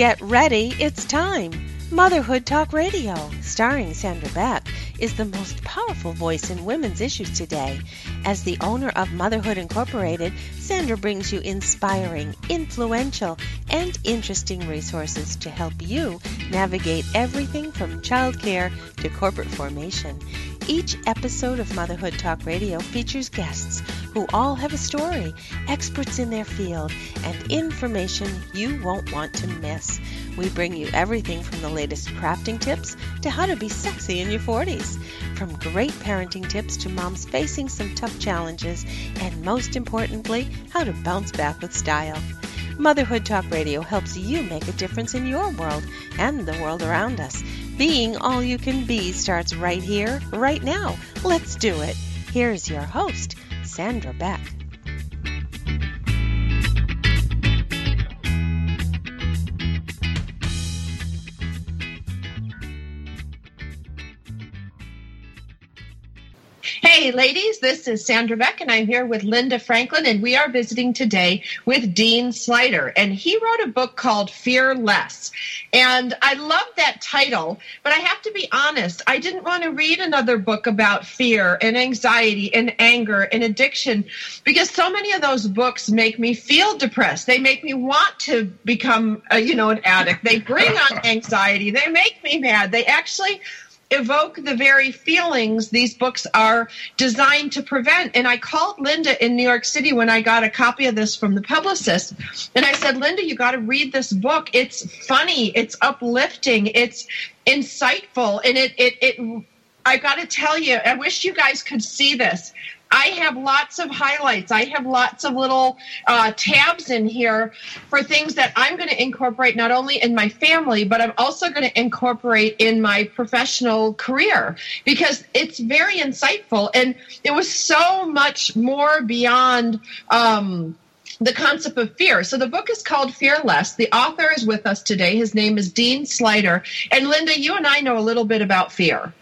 Get ready, it's time. Motherhood Talk Radio, starring Sandra Beck, is the most powerful voice in women's issues today. As the owner of Motherhood Incorporated, Sandra brings you inspiring, influential, and interesting resources to help you navigate everything from childcare to corporate formation. Each episode of Motherhood Talk Radio features guests who all have a story, experts in their field, and information you won't want to miss. We bring you everything from the latest crafting tips to how to be sexy in your 40s, from great parenting tips to moms facing some tough challenges, and most importantly, how to bounce back with style. Motherhood Talk Radio helps you make a difference in your world and the world around us. Being all you can be starts right here, right now. Let's do it. Here's your host, Sandra Beck. Hey, ladies, this is Sandra Beck, and I'm here with Linda Franklin, and we are visiting today with Dean Sluyter. And he wrote a book called Fear Less. And I love that title, but I have to be honest, I didn't want to read another book about fear and anxiety and anger and addiction because so many of those books make me feel depressed. They make me want to become, a, you know, an addict. They bring on anxiety. They make me mad. They actually evoke the very feelings these books are designed to prevent. And I called Linda in New York City when I got a copy of this from the publicist. And I said, Linda, you got to read this book. It's funny, it's uplifting, it's insightful. And it, it, it, I got to tell you, I wish you guys could see this. I have lots of highlights. I have lots of little uh, tabs in here for things that I'm going to incorporate not only in my family, but I'm also going to incorporate in my professional career because it's very insightful. And it was so much more beyond. Um, the concept of fear. So the book is called Fearless. The author is with us today. His name is Dean Sluyter. And Linda, you and I know a little bit about fear.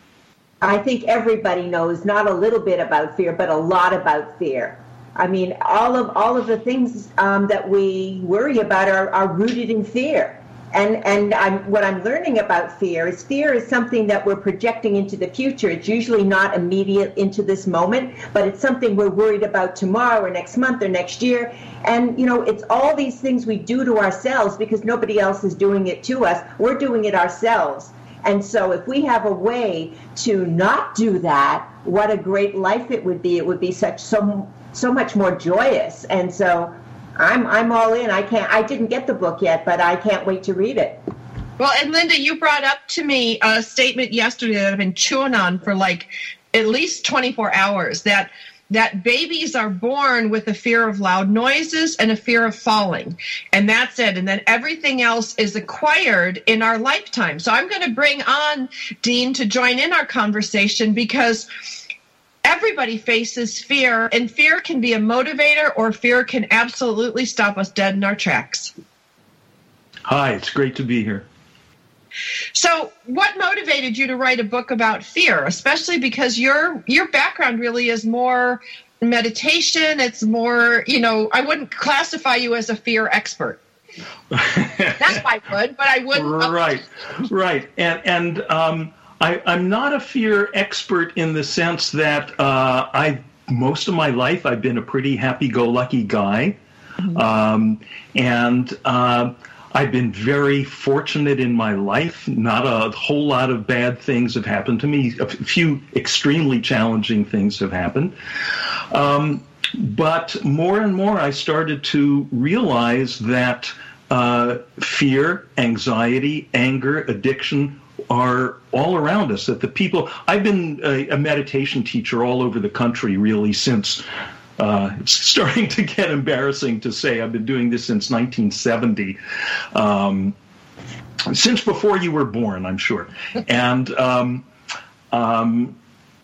I think everybody knows not a little bit about fear, but a lot about fear. I mean, all of all of the things um, that we worry about are, are rooted in fear. And and I'm, what I'm learning about fear is fear is something that we're projecting into the future. It's usually not immediate into this moment, but it's something we're worried about tomorrow or next month or next year. And you know, it's all these things we do to ourselves because nobody else is doing it to us. We're doing it ourselves. And so, if we have a way to not do that, what a great life it would be! It would be such so so much more joyous. And so, I'm I'm all in. I can't. I didn't get the book yet, but I can't wait to read it. Well, and Linda, you brought up to me a statement yesterday that I've been chewing on for like at least 24 hours. That that babies are born with a fear of loud noises and a fear of falling. And that's it. And then everything else is acquired in our lifetime. So I'm going to bring on Dean to join in our conversation because everybody faces fear, and fear can be a motivator or fear can absolutely stop us dead in our tracks. Hi, it's great to be here. So, what motivated you to write a book about fear, especially because your your background really is more meditation, it's more, you know, I wouldn't classify you as a fear expert. That's why I would, but I wouldn't. Right, right, and and um, I, I'm not a fear expert in the sense that uh, I most of my life I've been a pretty happy-go-lucky guy, mm-hmm. um, and. Uh, I've been very fortunate in my life. Not a whole lot of bad things have happened to me. A few extremely challenging things have happened. Um, but more and more, I started to realize that uh, fear, anxiety, anger, addiction are all around us. That the people, I've been a, a meditation teacher all over the country really since uh, it's starting to get embarrassing to say. I've been doing this since 1970. Um, since before you were born, I'm sure. And um, um,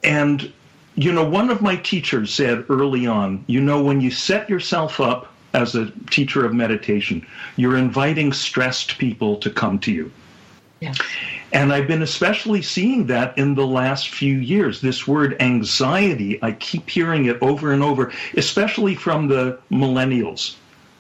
and you know, one of my teachers said early on, you know, when you set yourself up as a teacher of meditation, you're inviting stressed people to come to you. And I've been especially seeing that in the last few years. This word anxiety, I keep hearing it over and over, especially from the millennials.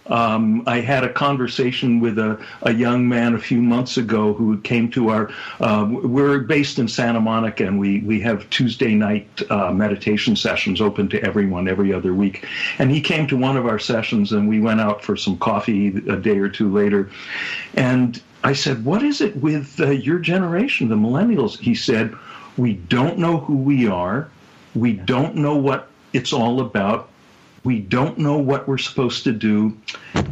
Um, I had a conversation with a, a young man a few months ago who came to our. Uh, we're based in Santa Monica, and we we have Tuesday night uh, meditation sessions open to everyone every other week. And he came to one of our sessions, and we went out for some coffee a day or two later, and I said, "What is it with uh, your generation, the millennials?" He said, "We don't know who we are. We don't know what it's all about." we don't know what we're supposed to do.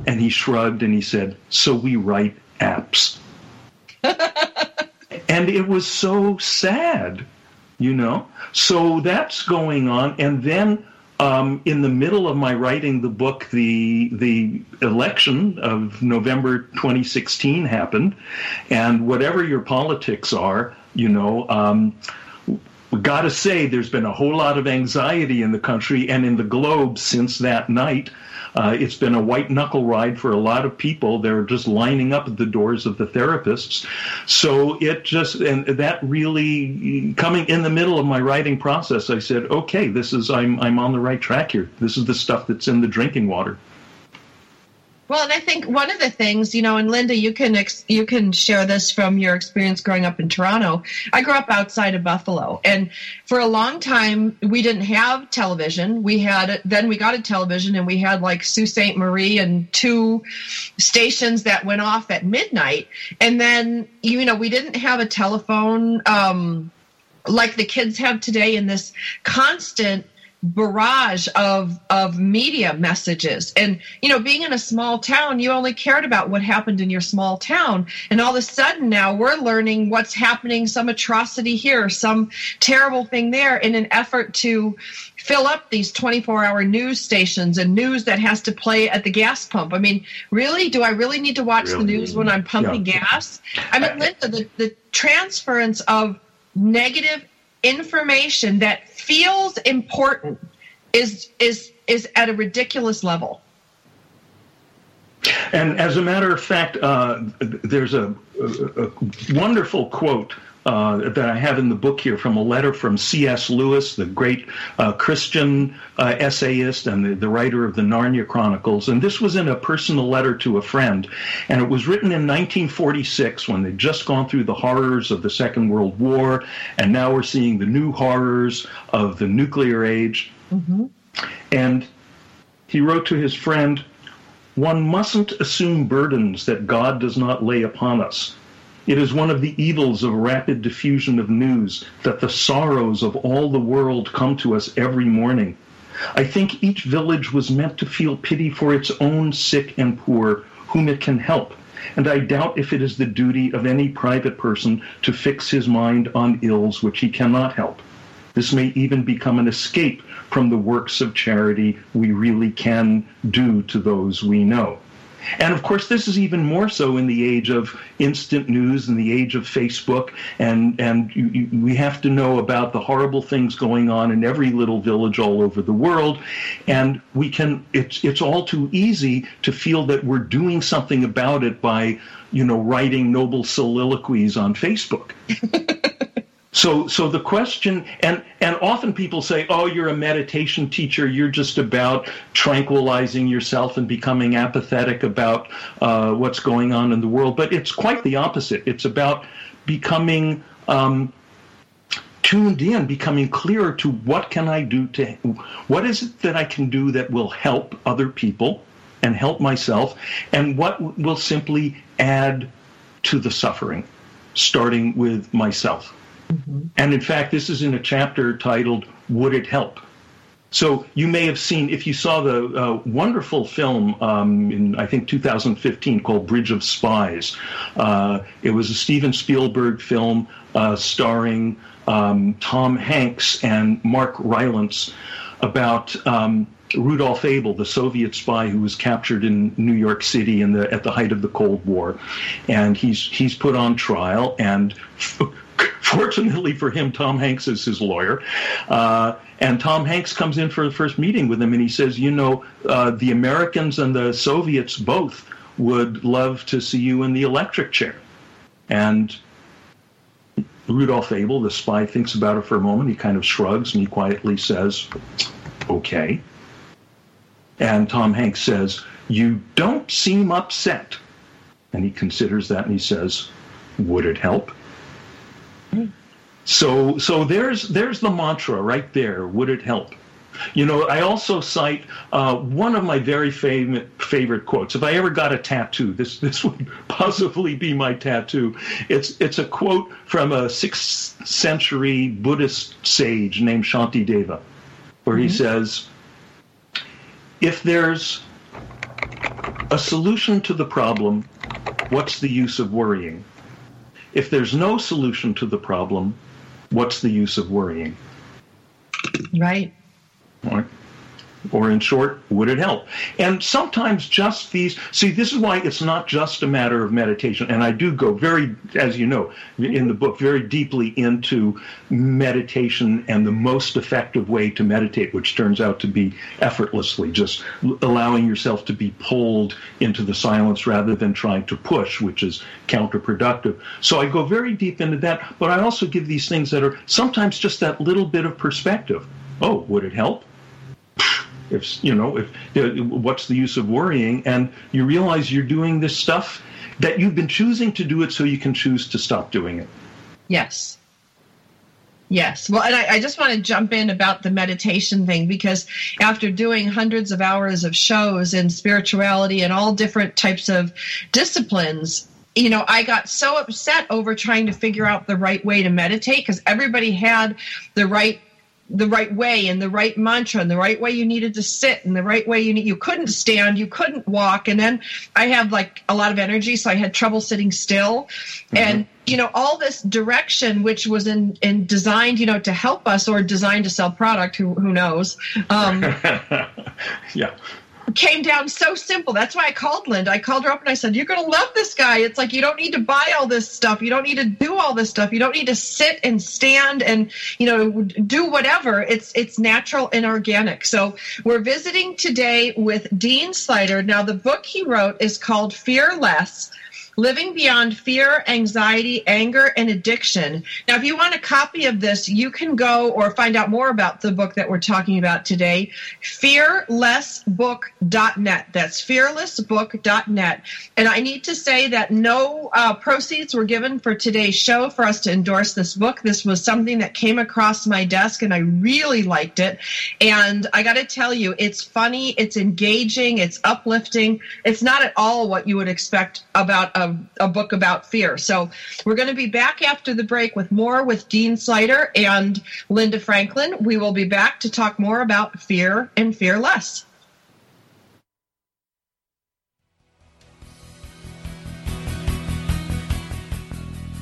And he shrugged and he said, So we write apps. and it was so sad, you know? So that's going on. And then um, in the middle of my writing the book, the the election of November 2016 happened, and whatever your politics are, you know, um, got to say there's been a whole lot of anxiety in the country and in the globe since that night. Uh, it's been a white knuckle ride for a lot of people. They're just lining up at the doors of the therapists. So it just, and that really, coming in the middle of my writing process, I said, okay, this is, I'm, I'm on the right track here. This is the stuff that's in the drinking water. Well, and I think one of the things, you know, and Linda, you can ex- you can share this from your experience growing up in Toronto. I grew up outside of Buffalo, and for a long time we didn't have television. We had then we got a television, and we had like Sault Ste. Marie and two stations that went off at midnight, and then you know we didn't have a telephone. Um, like the kids have today in this constant barrage of of media messages and you know being in a small town you only cared about what happened in your small town and all of a sudden now we're learning what's happening some atrocity here some terrible thing there in an effort to fill up these 24 hour news stations and news that has to play at the gas pump i mean really do i really need to watch really? the news when i'm pumping yeah. gas i mean linda the, the transference of negative information that feels important is is is at a ridiculous level. And as a matter of fact, uh, there's a, a, a, wonderful quote uh, that I have in the book here from a letter from C.S. Lewis, the great uh, Christian uh, essayist and the, the, writer of the Narnia Chronicles. And this was in a personal letter to a friend. And it was written in 1946 when they'd just gone through the horrors of the Second World War. And now we're seeing the new horrors of the nuclear age. Mm-hmm. And he wrote to his friend, One mustn't assume burdens that God does not lay upon us it is one of the evils of rapid diffusion of news that the sorrows of all the world come to us every morning. I think each village was meant to feel pity for its own sick and poor, whom it can help, and I doubt if it is the duty of any private person to fix his mind on ills which he cannot help. This may even become an escape from the works of charity we really can do to those we know. And of course, this is even more so in the age of instant news and the age of Facebook. And, and you, you, we have to know about the horrible things going on in every little village all over the world. And we can, it's, it's all too easy to feel that we're doing something about it by, you know, writing noble soliloquies on Facebook. So, so the question, and, and often people say, oh, you're a meditation teacher. You're just about tranquilizing yourself and becoming apathetic about uh, what's going on in the world. But it's quite the opposite. It's about becoming um, tuned in, becoming clearer to what can I do to, what is it that I can do that will help other people and help myself, and what will simply add to the suffering, starting with myself. Mm-hmm. And in fact, this is in a chapter titled Would It Help? So you may have seen, if you saw the uh, wonderful film um, in, I think, 2015 called Bridge of Spies. Uh, it was a Steven Spielberg film uh, starring um, Tom Hanks and Mark Rylance about um, Rudolf Abel, the Soviet spy who was captured in New York City in the, at the height of the Cold War. And he's, he's put on trial and Fortunately for him, Tom Hanks is his lawyer. Uh, and Tom Hanks comes in for the first meeting with him and he says, You know, uh, the Americans and the Soviets both would love to see you in the electric chair. And Rudolf Abel, the spy, thinks about it for a moment. He kind of shrugs and he quietly says, Okay. And Tom Hanks says, You don't seem upset. And he considers that and he says, Would it help? So, so there's there's the mantra right there. Would it help? You know, I also cite uh, one of my very favorite favorite quotes. If I ever got a tattoo, this this would possibly be my tattoo. It's it's a quote from a sixth century Buddhist sage named Shantideva, where he mm-hmm. says, "If there's a solution to the problem, what's the use of worrying? If there's no solution to the problem, what's the use of worrying?" Right. Or in short, would it help? And sometimes just these, see, this is why it's not just a matter of meditation. And I do go very, as you know, in the book, very deeply into meditation and the most effective way to meditate, which turns out to be effortlessly, just allowing yourself to be pulled into the silence rather than trying to push, which is counterproductive. So I go very deep into that, but I also give these things that are sometimes just that little bit of perspective. Oh, would it help? If you know if what's the use of worrying? And you realize you're doing this stuff that you've been choosing to do it so you can choose to stop doing it. Yes. Yes. Well, and I, I, just want to jump in about the meditation thing because after doing hundreds of hours of shows in spirituality and all different types of disciplines, you know, I got so upset over trying to figure out the right way to meditate because everybody had the right the right way and the right mantra and the right way you needed to sit and the right way you need, you couldn't stand, you couldn't walk. And then I have like a lot of energy, so I had trouble sitting still. Mm-hmm. And you know all this direction which was in, in designed you know to help us or designed to sell product who, who knows um, yeah came down so simple. That's why I called Linda. I called her up and I said, You're going to love this guy. It's like you don't need to buy all this stuff. You don't need to do all this stuff. You don't need to sit and stand and, you know, do whatever. It's it's natural and organic. So we're visiting today with Dean Sluyter. Now, the book he wrote is called Fear Less Living Beyond Fear, Anxiety, Anger, and Addiction. Now, if you want a copy of this, you can go or find out more about the book that we're talking about today, fearlessbook.net. That's fearlessbook.net. And I need to say that no uh, proceeds were given for today's show for us to endorse this book. This was something that came across my desk and I really liked it. And I got to tell you, it's funny, it's engaging, it's uplifting. It's not at all what you would expect about a a, a book about fear. So we're going to be back after the break with more with Dean Sluyter and Linda Franklin. We will be back to talk more about fear and fear less.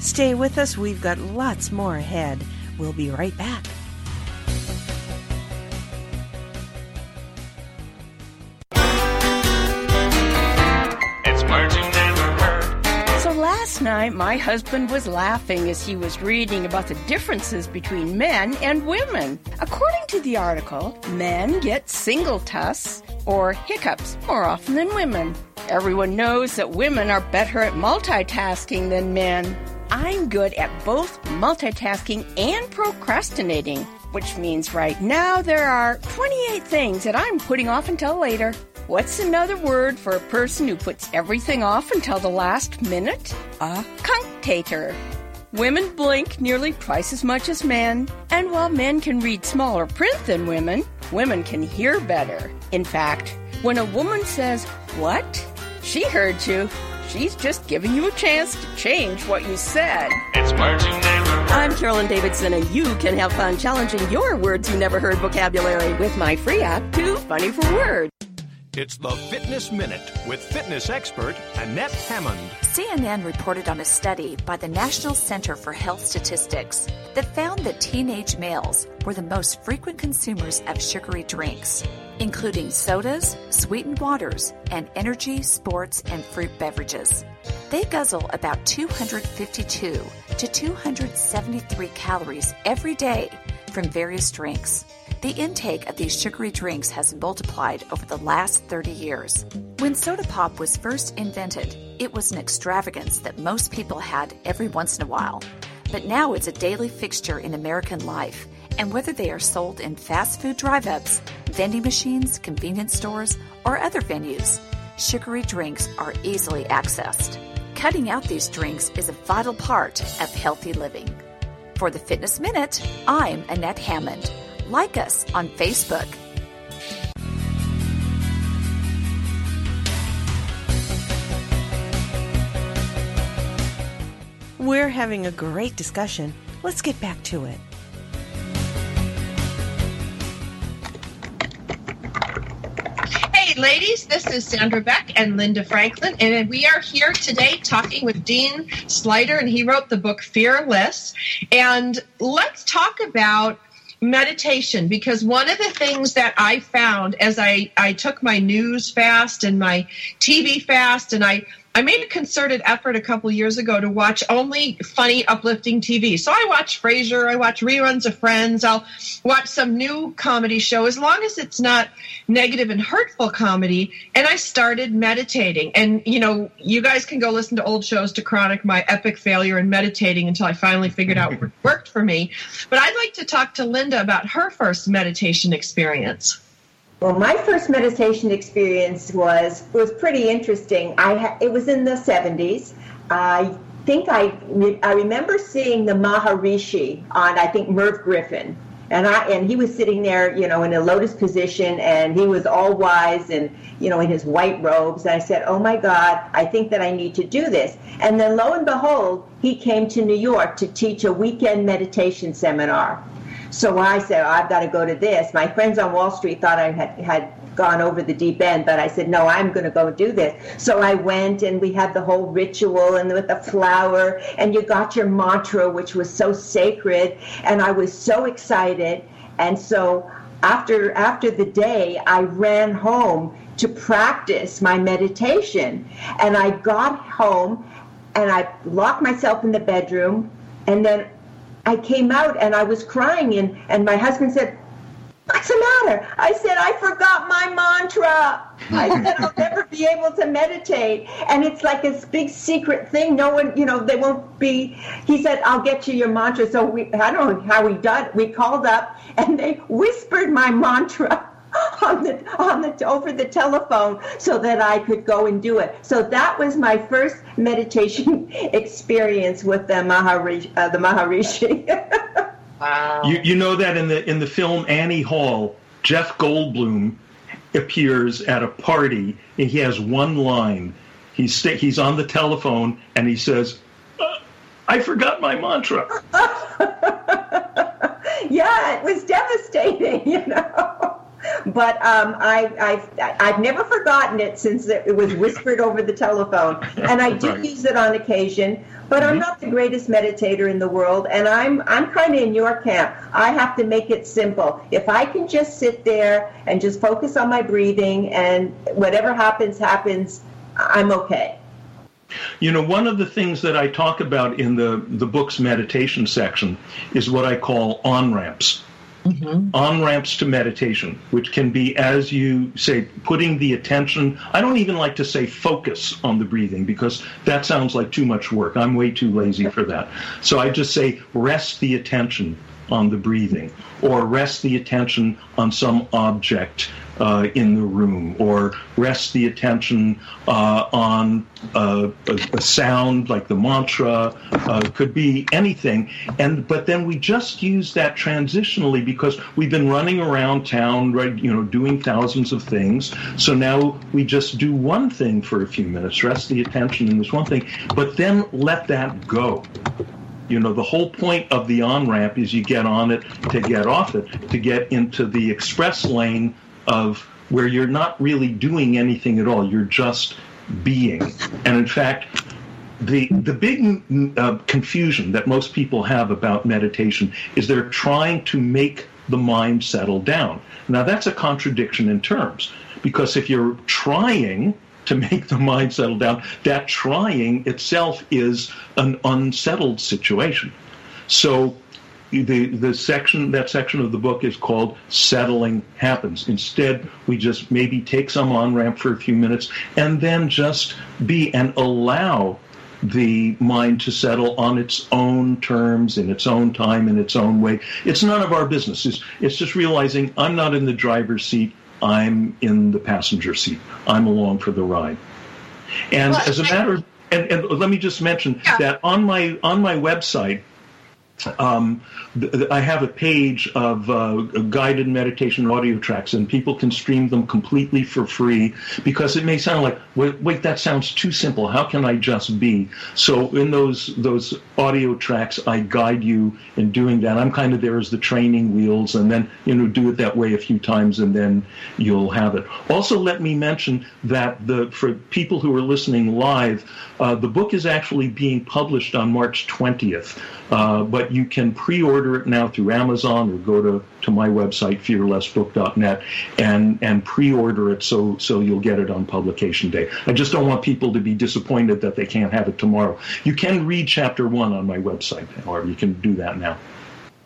Stay with us, we've got lots more ahead. We'll be right back. Last night, my husband was laughing as he was reading about the differences between men and women. According to the article, men get single tusks or hiccups more often than women. Everyone knows that women are better at multitasking than men. I'm good at both multitasking and procrastinating, which means right now there are 28 things that I'm putting off until later. What's another word for a person who puts everything off until the last minute? A cunctator. Women blink nearly twice as much as men, and while men can read smaller print than women, women can hear better. In fact, when a woman says, What? She heard you. She's just giving you a chance to change what you said. It's Marching I'm Carolyn Davidson, and you can have fun challenging your words you never heard vocabulary with my free app, Too Funny for Words. It's the Fitness Minute with fitness expert Annette Hammond. CNN reported on a study by the National Center for Health Statistics that found that teenage males were the most frequent consumers of sugary drinks, including sodas, sweetened waters, and energy, sports, and fruit beverages. They guzzle about 252 to 273 calories every day from various drinks. The intake of these sugary drinks has multiplied over the last 30 years. When soda pop was first invented, it was an extravagance that most people had every once in a while. But now it's a daily fixture in American life, and whether they are sold in fast food drive ups, vending machines, convenience stores, or other venues, sugary drinks are easily accessed. Cutting out these drinks is a vital part of healthy living. For the Fitness Minute, I'm Annette Hammond. Like us on Facebook. We're having a great discussion. Let's get back to it. Hey, ladies, this is Sandra Beck and Linda Franklin, and we are here today talking with Dean Sluyter, and he wrote the book Fearless. And let's talk about meditation because one of the things that I found as I, I took my news fast and my TV fast and I I made a concerted effort a couple years ago to watch only funny, uplifting TV. So I watch Frasier, I watch reruns of Friends, I'll watch some new comedy show as long as it's not negative and hurtful comedy. And I started meditating. And, you know, you guys can go listen to old shows to chronic my epic failure in meditating until I finally figured out what worked for me. But I'd like to talk to Linda about her first meditation experience. Well, my first meditation experience was was pretty interesting. I ha- it was in the 70s. I think I I remember seeing the Maharishi on I think Merv Griffin. And I and he was sitting there, you know, in a lotus position and he was all wise and you know, in his white robes. And I said, "Oh my god, I think that I need to do this." And then lo and behold, he came to New York to teach a weekend meditation seminar. So I said, oh, I've got to go to this. My friends on Wall Street thought I had, had gone over the deep end, but I said, no, I'm going to go do this. So I went and we had the whole ritual and with the flower and you got your mantra, which was so sacred. And I was so excited. And so after, after the day, I ran home to practice my meditation. And I got home and I locked myself in the bedroom and then I came out and I was crying, and, and my husband said, What's the matter? I said, I forgot my mantra. I said, I'll never be able to meditate. And it's like this big secret thing. No one, you know, they won't be. He said, I'll get you your mantra. So we, I don't know how we done. We called up and they whispered my mantra on the on the over the telephone so that I could go and do it. So that was my first meditation experience with the Maharishi. Uh, the Maharishi. wow. You you know that in the in the film Annie Hall, Jeff Goldblum appears at a party and he has one line. He's st- he's on the telephone and he says, uh, "I forgot my mantra." yeah, it was devastating, you know but um, I, I've, I've never forgotten it since it was whispered over the telephone. And I do right. use it on occasion, but mm-hmm. I'm not the greatest meditator in the world. And I'm, I'm kind of in your camp. I have to make it simple. If I can just sit there and just focus on my breathing and whatever happens, happens, I'm okay. You know, one of the things that I talk about in the, the book's meditation section is what I call on ramps mm-hmm. on ramps to meditation, which can be, as you say, putting the attention. I don't even like to say focus on the breathing because that sounds like too much work. I'm way too lazy for that. So I just say rest the attention on the breathing or rest the attention on some object uh, in the room or rest the attention uh, on uh, a, a, sound like the mantra uh, could be anything. And but then we just use that transitionally because we've been running around town right you know doing thousands of things. So now we just do one thing for a few minutes rest the attention in this one thing but then let that go. You know, the whole point of the on ramp is you get on it to get off it, to get into the express lane of where you're not really doing anything at all. You're just being. And in fact, the the big uh, confusion that most people have about meditation is they're trying to make the mind settle down. Now that's a contradiction in terms because if you're trying to make the mind settle down, that trying itself is an unsettled situation. So the the section that section of the book is called settling happens instead we just maybe take some on ramp for a few minutes and then just be and allow the mind to settle on its own terms in its own time in its own way it's none of our business it's, it's just realizing i'm not in the driver's seat I'm in the passenger seat. I'm along for the ride. And Well, as a matter of, and, and let me just mention Yeah. that on my on my website, um, I have a page of uh, guided meditation audio tracks, and people can stream them completely for free because it may sound like, wait, wait, that sounds too simple. How can I just be? So in those those audio tracks, I guide you in doing that. I'm kind of there as the training wheels, and then you know do it that way a few times, and then you'll have it. Also, let me mention that the for people who are listening live, uh, the book is actually being published on March 20th. Uh, but you can pre-order it now through Amazon or go to, to my website fearlessbook.net and and pre-order it so so you'll get it on publication day. I just don't want people to be disappointed that they can't have it tomorrow. You can read chapter one on my website, or you can do that now.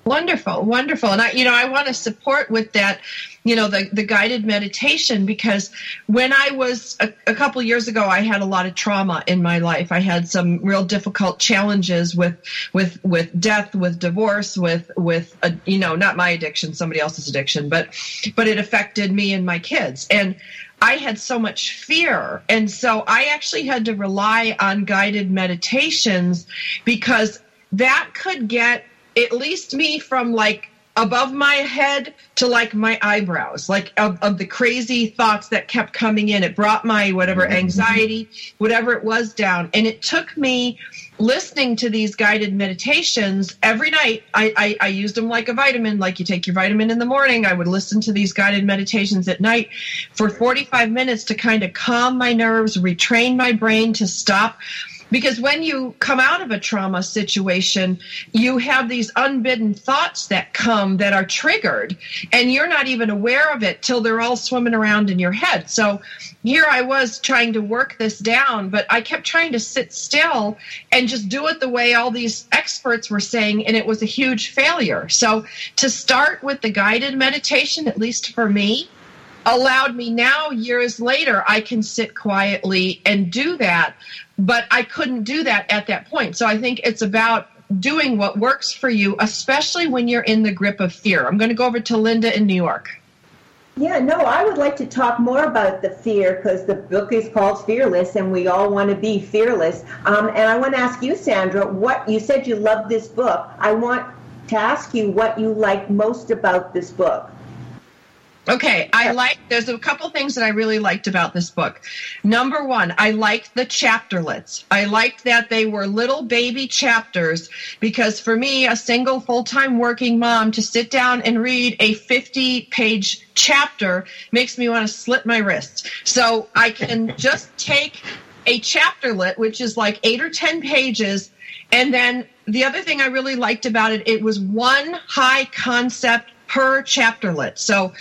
Wonderful, wonderful. And I, you know, I want to support with that, you know, the, the guided meditation because when I was a, a couple years ago, I had a lot of trauma in my life. I had some real difficult challenges with, with, with death, with divorce, with, with, a, you know, not my addiction, somebody else's addiction, but, but it affected me and my kids. And I had so much fear. And so I actually had to rely on guided meditations because that could get at least me from like above my head to like my eyebrows, like of, of the crazy thoughts that kept coming in. It brought my whatever mm-hmm. anxiety, whatever it was down. And it took me listening to these guided meditations every night. I, I, I used them like a vitamin, like you take your vitamin in the morning. I would listen to these guided meditations at night for 45 minutes to kind of calm my nerves, retrain my brain to stop because when you come out of a trauma situation, you have these unbidden thoughts that come that are triggered, and you're not even aware of it till they're all swimming around in your head. So here I was trying to work this down, but I kept trying to sit still and just do it the way all these experts were saying, and it was a huge failure. So to start with the guided meditation, at least for me, allowed me now years later i can sit quietly and do that but i couldn't do that at that point so i think it's about doing what works for you especially when you're in the grip of fear i'm going to go over to linda in new york Yeah, no, I would like to talk more about the fear because the book is called Fearless, and we all want to be fearless. Um, and I want to ask you, Sandra, what you said you loved this book. I want to ask you what you like most about this book. Okay, I like there's a couple things that I really liked about this book. Number 1, I liked the chapterlets. I liked that they were little baby chapters because for me, a single full-time working mom to sit down and read a 50-page chapter makes me want to slit my wrists. So, I can just take a chapterlet which is like 8 or 10 pages and then the other thing I really liked about it, it was one high concept per chapterlet. So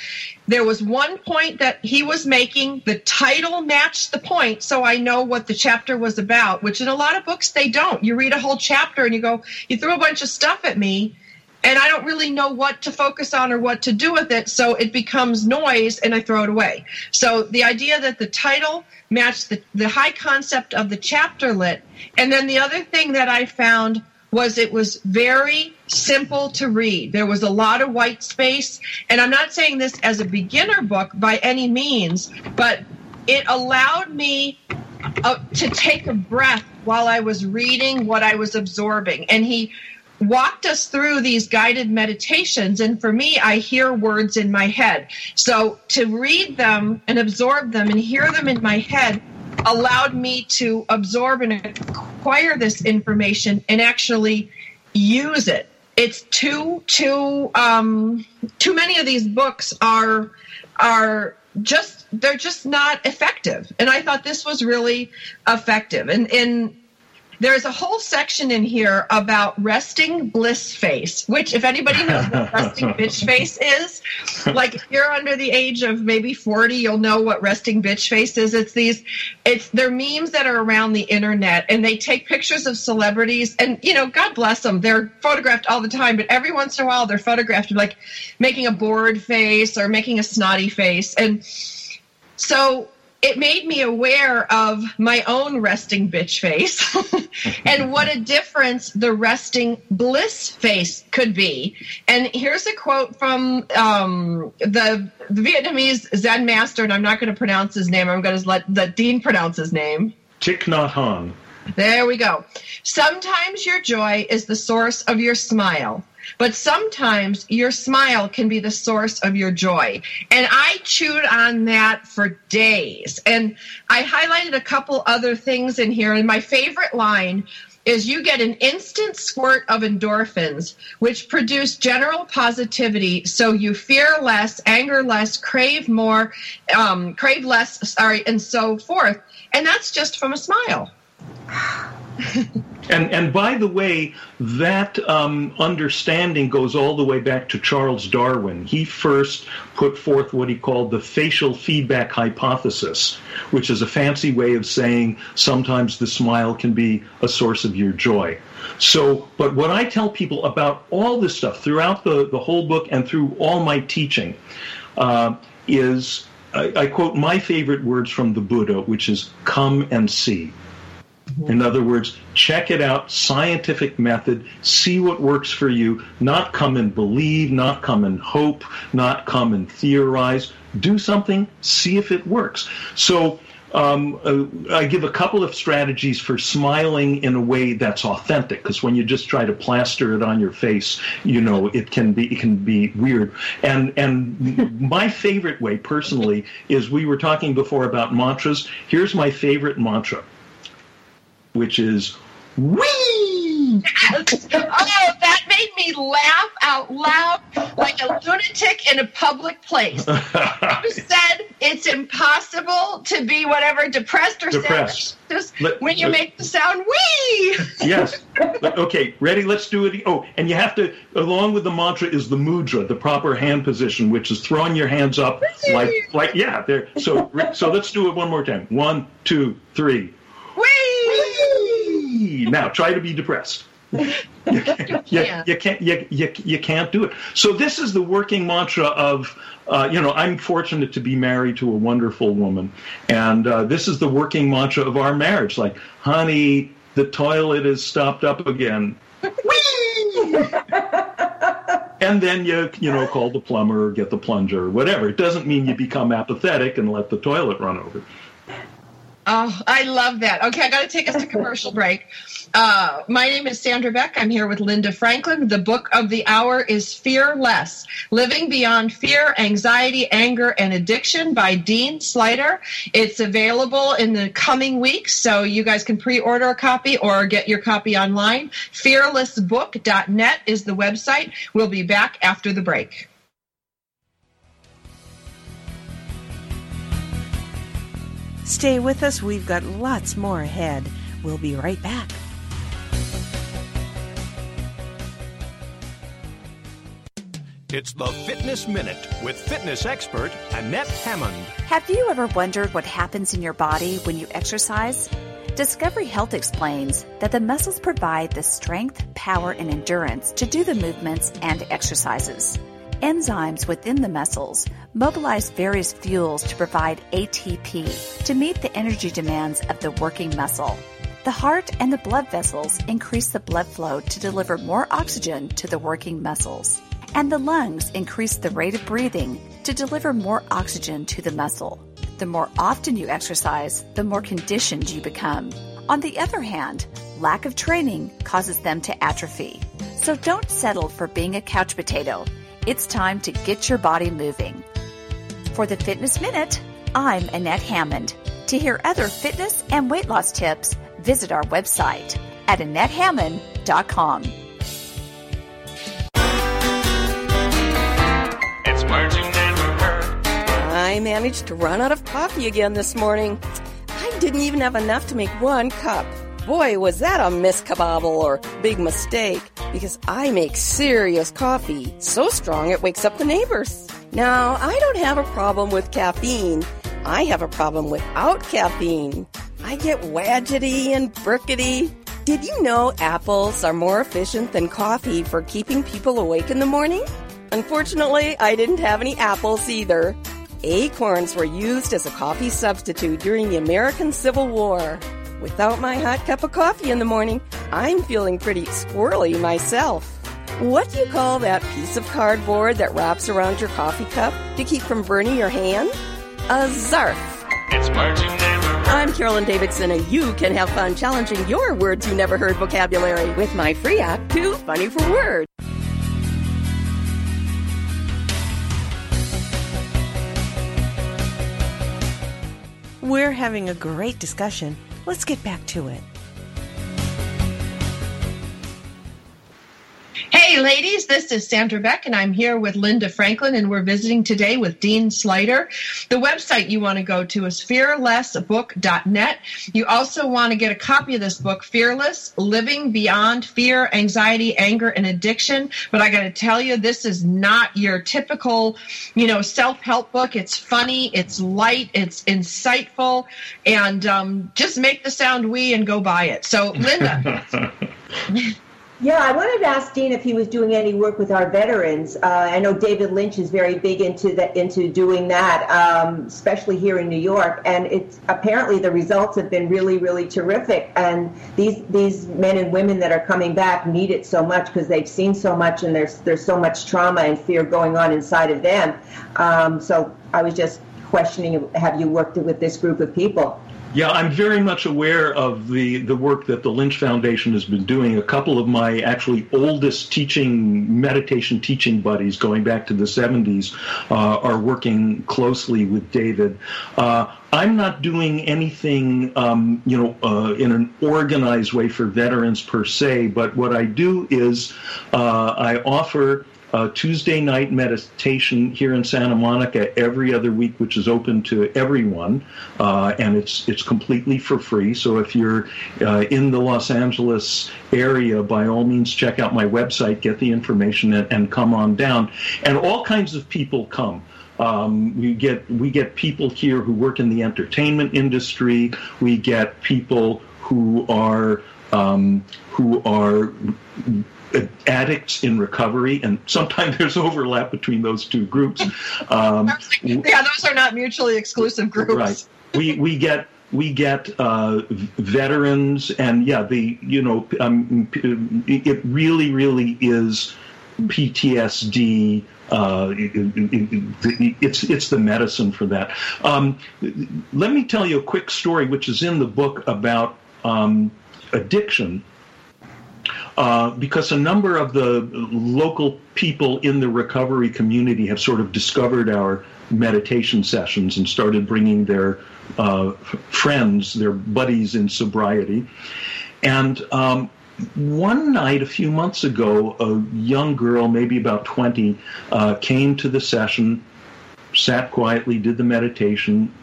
there was one point that he was making. The title matched the point, so I know what the chapter was about, which in a lot of books they don't. You read a whole chapter and you go, you threw a bunch of stuff at me, and I don't really know what to focus on or what to do with it, so it becomes noise and I throw it away. So the idea that the title matched the, the high concept of the chapterlet. and then the other thing that I found was it was very simple to read. There was a lot of white space, and I'm not saying this as a beginner book by any means, but it allowed me uh, to take a breath while I was reading what I was absorbing. And he walked us through these guided meditations, and for me, I hear words in my head. So to read them and absorb them and hear them in my head allowed me to absorb and acquire this information and actually use it. It's too too um, too many of these books are are just they're just not effective, and I thought this was really effective. And in there's a whole section in here about resting bliss face, which, if anybody knows what resting bitch face is, like if you're under the age of maybe 40, you'll know what resting bitch face is. It's these, it's they're memes that are around the internet, and they take pictures of celebrities, and you know, God bless them, they're photographed all the time, but every once in a while they're photographed like making a bored face or making a snotty face, and so it made me aware of my own resting bitch face and what a difference the resting bliss face could be. And here's a quote from um, the, the Vietnamese Zen master, and I'm not going to pronounce his name. I'm going to let, let Dean pronounce his name. Thich Nhat Hanh. There we go. Sometimes your joy is the source of your smile. But sometimes your smile can be the source of your joy. And I chewed on that for days. And I highlighted a couple other things in here. And my favorite line is you get an instant squirt of endorphins, which produce general positivity. So you fear less, anger less, crave more, um, crave less, sorry, and so forth. And that's just from a smile. And and by the way, that um, understanding goes all the way back to Charles Darwin. He first put forth what he called the facial feedback hypothesis, which is a fancy way of saying sometimes the smile can be a source of your joy. So, but what I tell people about all this stuff throughout the, the whole book and through all my teaching uh, is I, I quote my favorite words from the Buddha, which is come and see. In other words, check it out, scientific method, see what works for you, not come and believe, not come and hope, not come and theorize. Do something, see if it works. So um, uh, I give a couple of strategies for smiling in a way that's authentic. Because when you just try to plaster it on your face, you know it can be it can be weird. And and my favorite way, personally, is we were talking before about mantras. Here's my favorite mantra which is wee. Yes. Oh, that made me laugh out loud like a lunatic in a public place. You said it's impossible to be whatever depressed or Depressed. sad just Let- when you let- make the sound wee. yes. Okay, ready? Let's do it. Oh, and you have to, along with the mantra, is the mudra, the proper hand position, which is throwing your hands up like, like, yeah. There. So, so let's do it one more time. One, two, three. Wee. Now try to be depressed. You can't, you, you can't you, you, you can't do it. So this is the working mantra of uh, you know I'm fortunate to be married to a wonderful woman, and uh, this is the working mantra of our marriage. Like, honey, the toilet is stopped up again. and then you you know call the plumber or get the plunger or whatever. It doesn't mean you become apathetic and let the toilet run over. Oh, I love that. Okay, I got to take us to commercial break. Uh, my name is Sandra Beck. I'm here with Linda Franklin. The book of the hour is Fear Less Living Beyond Fear, Anxiety, Anger, and Addiction by Dean Sluyter. It's available in the coming weeks, so you guys can pre order a copy or get your copy online. Fearlessbook.net is the website. We'll be back after the break. Stay with us, we've got lots more ahead. We'll be right back. It's the Fitness Minute with fitness expert Annette Hammond. Have you ever wondered what happens in your body when you exercise? Discovery Health explains that the muscles provide the strength, power, and endurance to do the movements and exercises. Enzymes within the muscles mobilize various fuels to provide ATP to meet the energy demands of the working muscle. The heart and the blood vessels increase the blood flow to deliver more oxygen to the working muscles. And the lungs increase the rate of breathing to deliver more oxygen to the muscle. The more often you exercise, the more conditioned you become. On the other hand, lack of training causes them to atrophy. So don't settle for being a couch potato. It's time to get your body moving. For the Fitness Minute, I'm Annette Hammond. To hear other fitness and weight loss tips, visit our website at AnnetteHammond.com. It's words you never heard. I managed to run out of coffee again this morning. I didn't even have enough to make one cup. Boy, was that a miskabobble or big mistake, because I make serious coffee, so strong it wakes up the neighbors. Now, I don't have a problem with caffeine. I have a problem without caffeine. I get wadgety and brickety. Did you know apples are more efficient than coffee for keeping people awake in the morning? Unfortunately, I didn't have any apples either. Acorns were used as a coffee substitute during the American Civil War. Without my hot cup of coffee in the morning, I'm feeling pretty squirrely myself. What do you call that piece of cardboard that wraps around your coffee cup to keep from burning your hand? A zarf. It's words you never. I'm Carolyn Davidson, and you can have fun challenging your words you never heard vocabulary with my free app, Too Funny for Words. We're having a great discussion. Let's get back to it. Hey, ladies, this is Sandra Beck, and I'm here with Linda Franklin, and we're visiting today with Dean Sluyter. The website you want to go to is fearlessbook.net. You also want to get a copy of this book, Fearless Living Beyond Fear, Anxiety, Anger, and Addiction. But I got to tell you, this is not your typical, you know, self help book. It's funny, it's light, it's insightful, and um, just make the sound we and go buy it. So, Linda. Yeah, I wanted to ask Dean if he was doing any work with our veterans. Uh, I know David Lynch is very big into that, into doing that, um, especially here in New York. And it's apparently the results have been really, really terrific. And these these men and women that are coming back need it so much because they've seen so much, and there's there's so much trauma and fear going on inside of them. Um, so I was just questioning, have you worked with this group of people? Yeah, I'm very much aware of the, the work that the Lynch Foundation has been doing. A couple of my actually oldest teaching, meditation teaching buddies going back to the 70s uh, are working closely with David. Uh, I'm not doing anything, um, you know, uh, in an organized way for veterans per se, but what I do is uh, I offer uh, Tuesday night meditation here in Santa Monica every other week, which is open to everyone, uh, and it's it's completely for free. So if you're uh, in the Los Angeles area, by all means, check out my website, get the information, and, and come on down. And all kinds of people come. Um, we get we get people here who work in the entertainment industry. We get people who are um, who are addicts in recovery, and sometimes there's overlap between those two groups. Um, yeah, those are not mutually exclusive groups. Right. We we get we get uh, veterans, and yeah, the you know um, it really really is PTSD. Uh, it, it, it's it's the medicine for that. Um, let me tell you a quick story, which is in the book about um, addiction uh, because a number of the local people in the recovery community have sort of discovered our meditation sessions and started bringing their uh, friends, their buddies in sobriety. And um, one night a few months ago, a young girl, maybe about 20, uh, came to the session, sat quietly, did the meditation,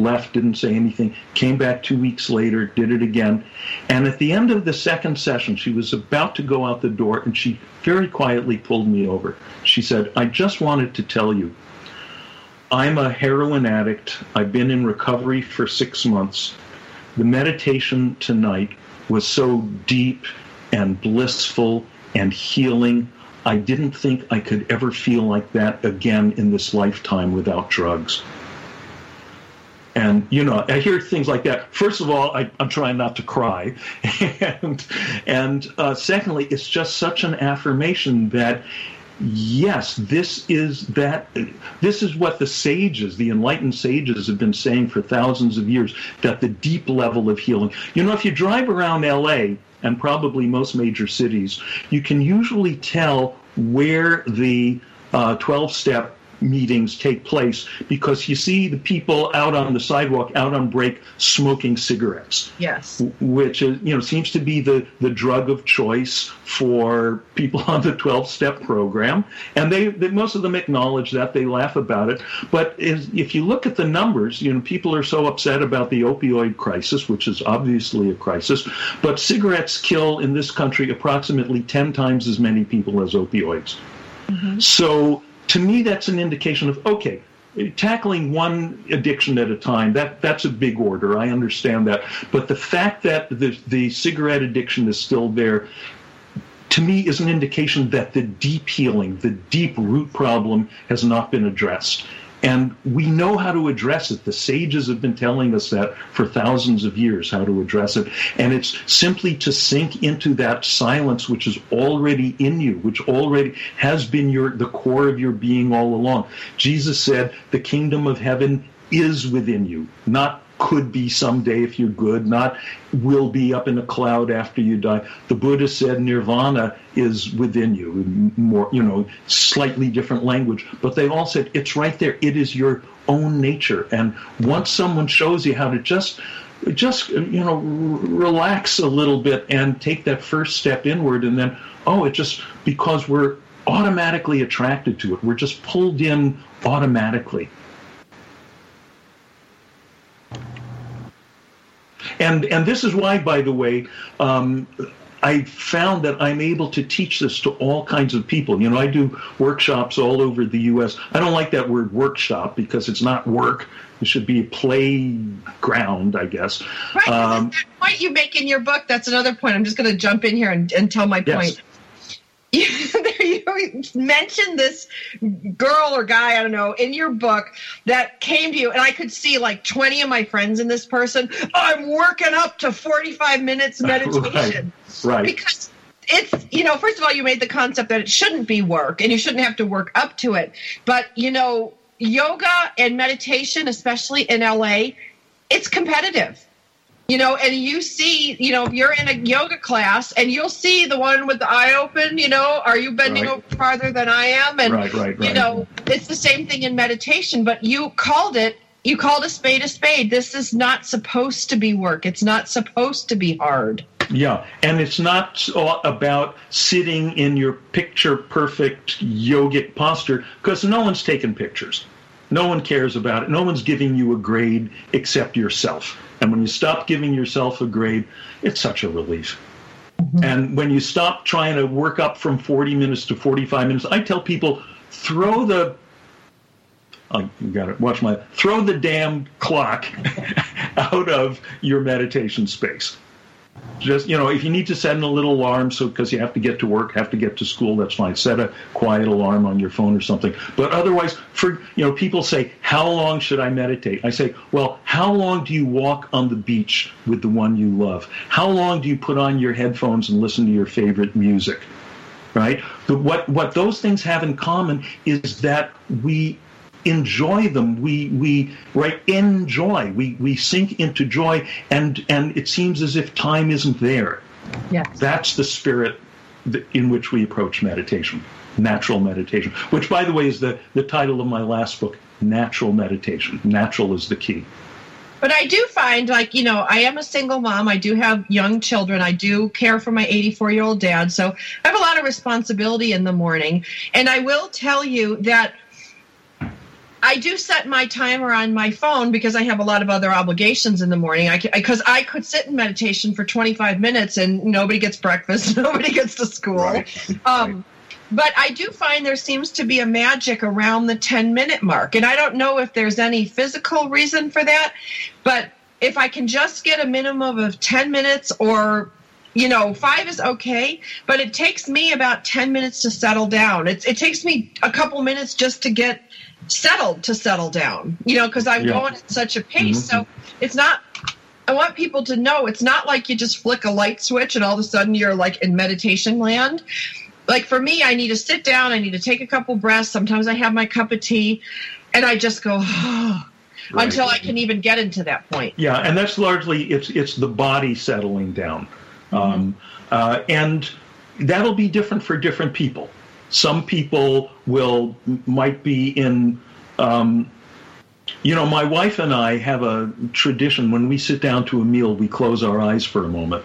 left, didn't say anything, came back two weeks later, did it again. And at the end of the second session, she was about to go out the door and she very quietly pulled me over. She said, I just wanted to tell you, I'm a heroin addict. I've been in recovery for six months. The meditation tonight was so deep and blissful and healing. I didn't think I could ever feel like that again in this lifetime without drugs. And you know, I hear things like that. First of all, I, am trying not to cry, and and uh, secondly, it's just such an affirmation that yes, this is that. This is what the sages, the enlightened sages, have been saying for thousands of years. That the deep level of healing. You know, if you drive around L.A. and probably most major cities, you can usually tell where the uh, 12 step meetings take place because you see the people out on the sidewalk, out on break, smoking cigarettes. Yes. Which is, you know, seems to be the, the drug of choice for people on the 12 step program. And they, they, most of them acknowledge that. They laugh about it. But is, if you look at the numbers, you know, people are so upset about the opioid crisis, which is obviously a crisis. But cigarettes kill in this country approximately 10 times as many people as opioids. Mm-hmm. So to me, that's an indication of okay, tackling one addiction at a time that that's a big order. I understand that. But the fact that the, the cigarette addiction is still there to me is an indication that the deep healing the deep root problem has not been addressed And we know how to address it. The sages have been telling us that for thousands of years, how to address it. And it's simply to sink into that silence which is already in you, which already has been your the core of your being all along. Jesus said, the kingdom of heaven is within you, not could be someday if you're good, not will be up in a cloud after you die. The Buddha said nirvana is within you, more, you know, slightly different language, but they all said it's right there. It is your own nature. And once someone shows you how to just just you know relax a little bit and take that first step inward and then oh it just because we're automatically attracted to it we're just pulled in automatically And and this is why, by the way, um, I found that I'm able to teach this to all kinds of people. You know, I do workshops all over the U.S. I don't like that word workshop because it's not work. It should be a playground, I guess. Right. Um, that point you make in your book, that's another point. I'm just going to jump in here and, and tell my yes. point. You, mentioned this girl or guy, I don't know, in your book that came to you, and I could see like 20 of my friends in this person. I'm working up to 45 minutes meditation. right. right. Because it's, you know, first of all, you made the concept that it shouldn't be work and you shouldn't have to work up to it. But, you know, yoga and meditation, especially in LA, it's competitive you know, and you see, you know, you're in a yoga class and you'll see the one with the eye open, you know, are you bending right. over farther than I am? And, right, right, right. you know, it's the same thing in meditation, but you called it, you called a spade a spade. This is not supposed to be work. It's not supposed to be hard. Yeah, and it's not about sitting in your picture perfect yogic posture because no one's taking pictures. No one cares about it. No one's giving you a grade except yourself. And when you stop giving yourself a grade, it's such a relief. Mm-hmm. And when you stop trying to work up from 40 minutes to 45 minutes, I tell people throw the I got to watch my throw the damn clock out of your meditation space just you know if you need to set a little alarm so because you have to get to work have to get to school that's fine. Set a quiet alarm on your phone or something. But otherwise for you know people say how long should i meditate? I say well how long do you walk on the beach with the one you love? How long do you put on your headphones and listen to your favorite music? Right? But what what those things have in common is that we enjoy them. We we right enjoy. We we sink into joy, and and it seems as if time isn't there. Yes. That's the spirit in which we approach meditation, natural meditation. Which, by the way, is the the title of my last book, Natural Meditation. Natural is the key. But I do find, like, you know, I am a single mom. I do have young children. I do care for my 84 year old dad. So I have a lot of responsibility in the morning. And I will tell you that I do set my timer on my phone because I have a lot of other obligations in the morning. I because I, I, could sit in meditation for 25 minutes and nobody gets breakfast, nobody gets to school. Right. Um, right. But I do find there seems to be a magic around the 10 minute mark, and I don't know if there's any physical reason for that. But if I can just get a minimum of 10 minutes or you know, five is okay, but it takes me about 10 minutes to settle down. It, it takes me a couple minutes just to get settled to settle down, you know, because I'm yeah. going at such a pace. Mm-hmm. So it's not, I want people to know it's not like you just flick a light switch and all of a sudden you're like in meditation land. Like for me, I need to sit down, I need to take a couple breaths. Sometimes I have my cup of tea and I just go, oh, Right. until I can even get into that point. Yeah, and that's largely it's it's the body settling down, mm-hmm. um, uh, and that'll be different for different people. Some people will might be in. Um, you know, my wife and I have a tradition when we sit down to a meal, we close our eyes for a moment.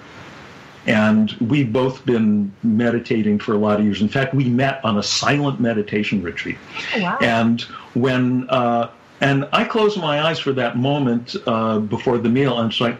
And we've both been meditating for a lot of years. In fact, we met on a silent meditation retreat. Oh, wow. And when, uh, and I close my eyes for that moment uh, before the meal, and it's like,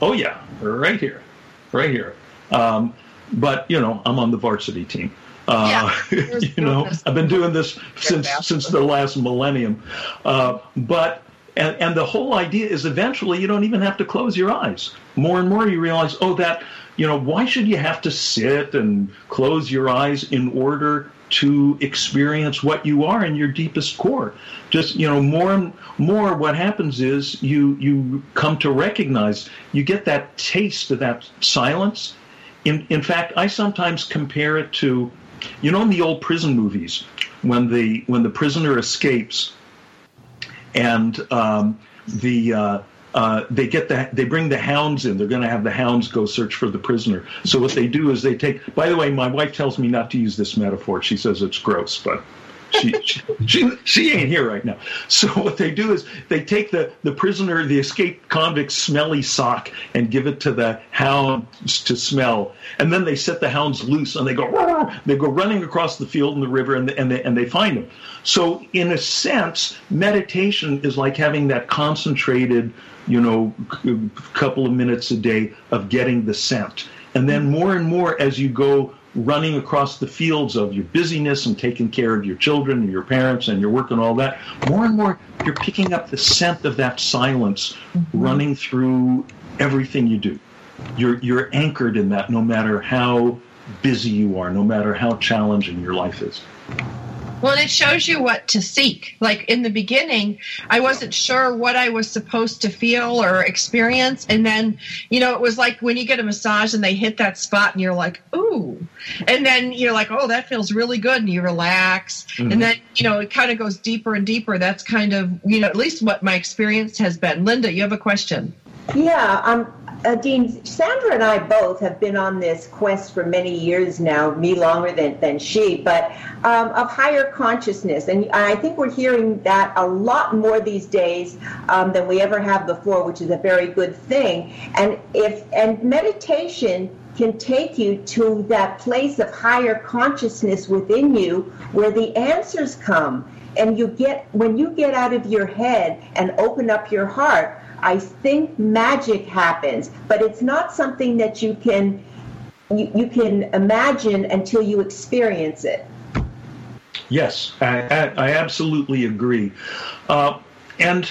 oh yeah, right here, right here. Um, but you know, I'm on the varsity team. Uh, yeah, you know, I've been doing this since since the last millennium. Uh, but and, and the whole idea is eventually you don't even have to close your eyes. More and more you realize, oh, that you know, why should you have to sit and close your eyes in order to experience what you are in your deepest core. Just you know, more and more, what happens is you you come to recognize you get that taste of that silence. In in fact, I sometimes compare it to, you know, in the old prison movies when the when the prisoner escapes and um, the uh, uh, they get the they bring the hounds in. They're going to have the hounds go search for the prisoner. So what they do is they take. By the way, my wife tells me not to use this metaphor. She says it's gross, but she, she, she, ain't here right now. So what they do is they take the, the prisoner, the escaped convict's smelly sock and give it to the hounds to smell. And then they set the hounds loose and they go, they go running across the field and the river and, and, they, and they find them. So in a sense, meditation is like having that concentrated, you know, couple of minutes a day of getting the scent. And then more and more as you go running across the fields of your busyness and taking care of your children and your parents and your work and all that, more and more you're picking up the scent of that silence mm-hmm. running through everything you do. You're you're anchored in that no matter how busy you are, no matter how challenging your life is. Well, it shows you what to seek. Like in the beginning, I wasn't sure what I was supposed to feel or experience. And then, you know, it was like when you get a massage and they hit that spot and you're like, ooh. And then you're like, oh, that feels really good. And you relax. Mm-hmm. And then, you know, it kind of goes deeper and deeper. That's kind of, you know, at least what my experience has been. Linda, you have a question. Yeah, um, uh, Dean, Sandra and I both have been on this quest for many years now, me longer than, than she, but um, of higher consciousness. And I think we're hearing that a lot more these days um, than we ever have before, which is a very good thing. And if and meditation can take you to that place of higher consciousness within you where the answers come. And you get when you get out of your head and open up your heart, I think magic happens, but it's not something that you can you, you can imagine until you experience it. Yes, I, I, absolutely agree. Uh, and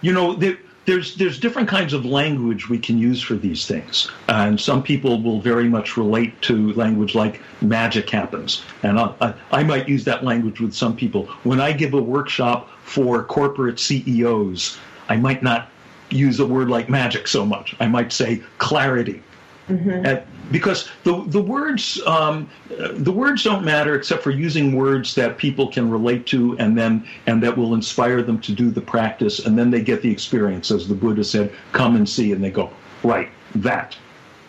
you know, there, there's there's different kinds of language we can use for these things, and some people will very much relate to language like magic happens, and I, I, I might use that language with some people. When I give a workshop for corporate CEOs, I might not use a word like magic so much. I might say clarity. Mm-hmm. Because the the words um, the words don't matter except for using words that people can relate to and then and that will inspire them to do the practice and then they get the experience as the Buddha said come and see and they go right that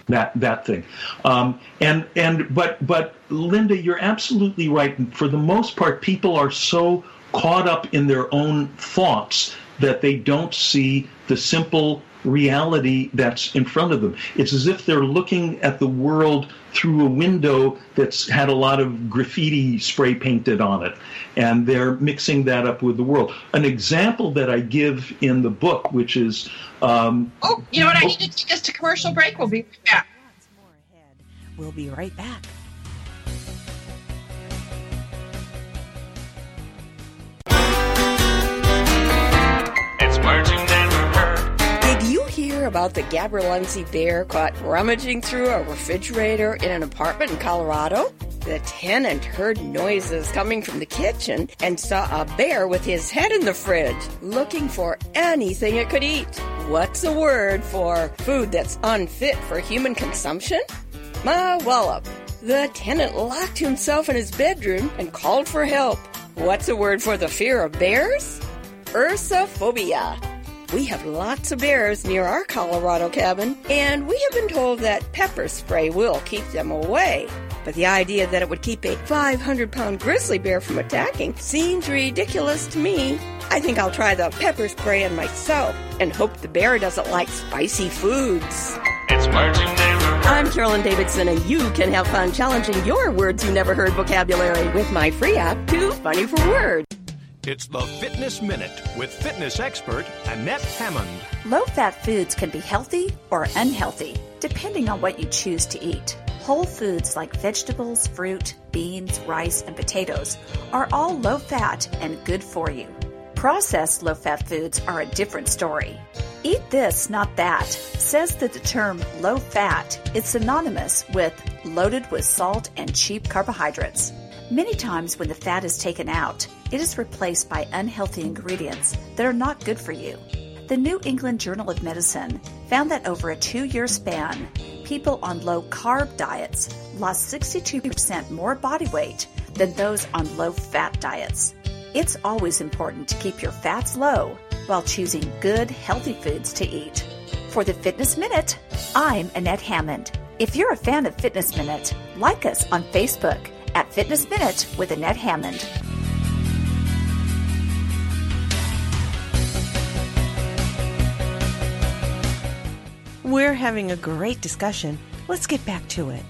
that that thing um, and and but but Linda you're absolutely right for the most part people are so caught up in their own thoughts that they don't see the simple reality that's in front of them. It's as if they're looking at the world through a window that's had a lot of graffiti spray painted on it, and they're mixing that up with the world. An example that I give in the book, which is. Um, oh, you know what? I need to take us to commercial break. We'll be back. We'll be right back. Hear about the Gaberlunzie bear caught rummaging through a refrigerator in an apartment in Colorado? The tenant heard noises coming from the kitchen and saw a bear with his head in the fridge, looking for anything it could eat. What's a word for food that's unfit for human consumption? Mawallop. The tenant locked himself in his bedroom and called for help. What's a word for the fear of bears? Ursophobia. We have lots of bears near our Colorado cabin, and we have been told that pepper spray will keep them away. But the idea that it would keep a 500 pound grizzly bear from attacking seems ridiculous to me. I think I'll try the pepper spray on myself and hope the bear doesn't like spicy foods. It's Marching. I'm Carolyn Davidson, and you can have fun challenging your words you never heard vocabulary with my free app, Too Funny for Words. It's the Fitness Minute with fitness expert Annette Hammond. Low fat foods can be healthy or unhealthy, depending on what you choose to eat. Whole foods like vegetables, fruit, beans, rice, and potatoes are all low fat and good for you. Processed low fat foods are a different story. Eat this, not that, says that the term low fat is synonymous with loaded with salt and cheap carbohydrates. Many times when the fat is taken out, it is replaced by unhealthy ingredients that are not good for you. The New England Journal of Medicine found that over a two year span, people on low carb diets lost 62% more body weight than those on low fat diets. It's always important to keep your fats low while choosing good, healthy foods to eat. For the Fitness Minute, I'm Annette Hammond. If you're a fan of Fitness Minute, like us on Facebook at Fitness Minute with Annette Hammond. We're having a great discussion. Let's get back to it.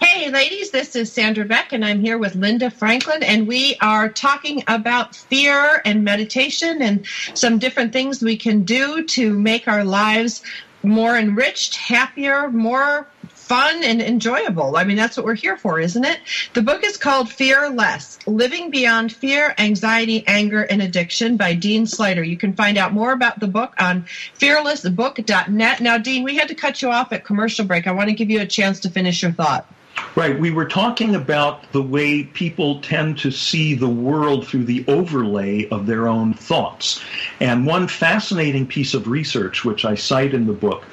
Hey, ladies, this is Sandra Beck, and I'm here with Linda Franklin, and we are talking about fear and meditation and some different things we can do to make our lives more enriched, happier, more fun and enjoyable. I mean, that's what we're here for, isn't it? The book is called Fear Less Living Beyond Fear, Anxiety, Anger, and Addiction by Dean Sluyter. You can find out more about the book on fearlessbook.net. Now, Dean, we had to cut you off at commercial break. I want to give you a chance to finish your thought. Right. We were talking about the way people tend to see the world through the overlay of their own thoughts. And one fascinating piece of research, which I cite in the book,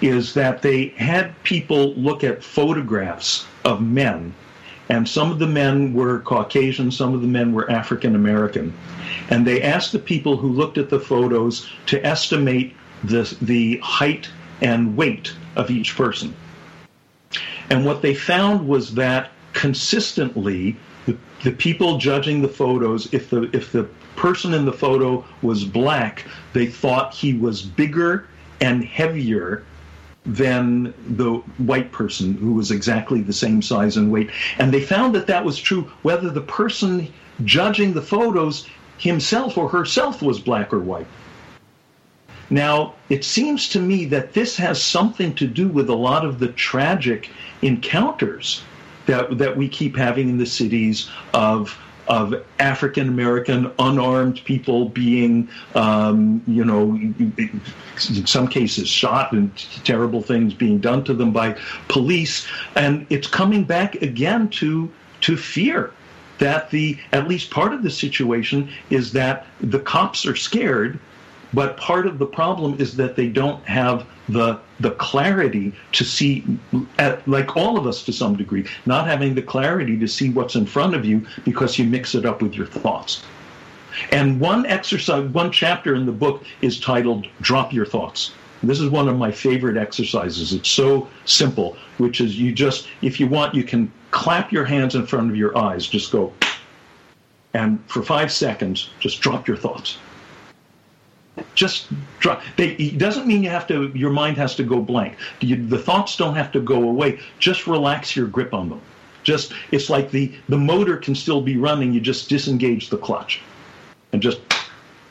is that they had people look at photographs of men. And some of the men were Caucasian, some of the men were African American. And they asked the people who looked at the photos to estimate the, the height and weight of each person. And what they found was that consistently, the, the people judging the photos, if the if the person in the photo was black, they thought he was bigger and heavier than the white person who was exactly the same size and weight. And they found that that was true whether the person judging the photos himself or herself was black or white. Now, it seems to me that this has something to do with a lot of the tragic encounters that, that we keep having in the cities of of African American unarmed people being, um, you know, in some cases shot and terrible things being done to them by police, and it's coming back again to to fear that the at least part of the situation is that the cops are scared but part of the problem is that they don't have the the clarity to see, at, like all of us to some degree, not having the clarity to see what's in front of you because you mix it up with your thoughts. And one exercise, one chapter in the book is titled "Drop Your Thoughts." This is one of my favorite exercises. It's so simple, which is you just, if you want, you can clap your hands in front of your eyes. Just go, and for five seconds, just drop your thoughts just drop. They, it doesn't mean you have to. Your mind has to go blank. You, the thoughts don't have to go away. Just relax your grip on them. Just it's like the the motor can still be running. You just disengage the clutch, and just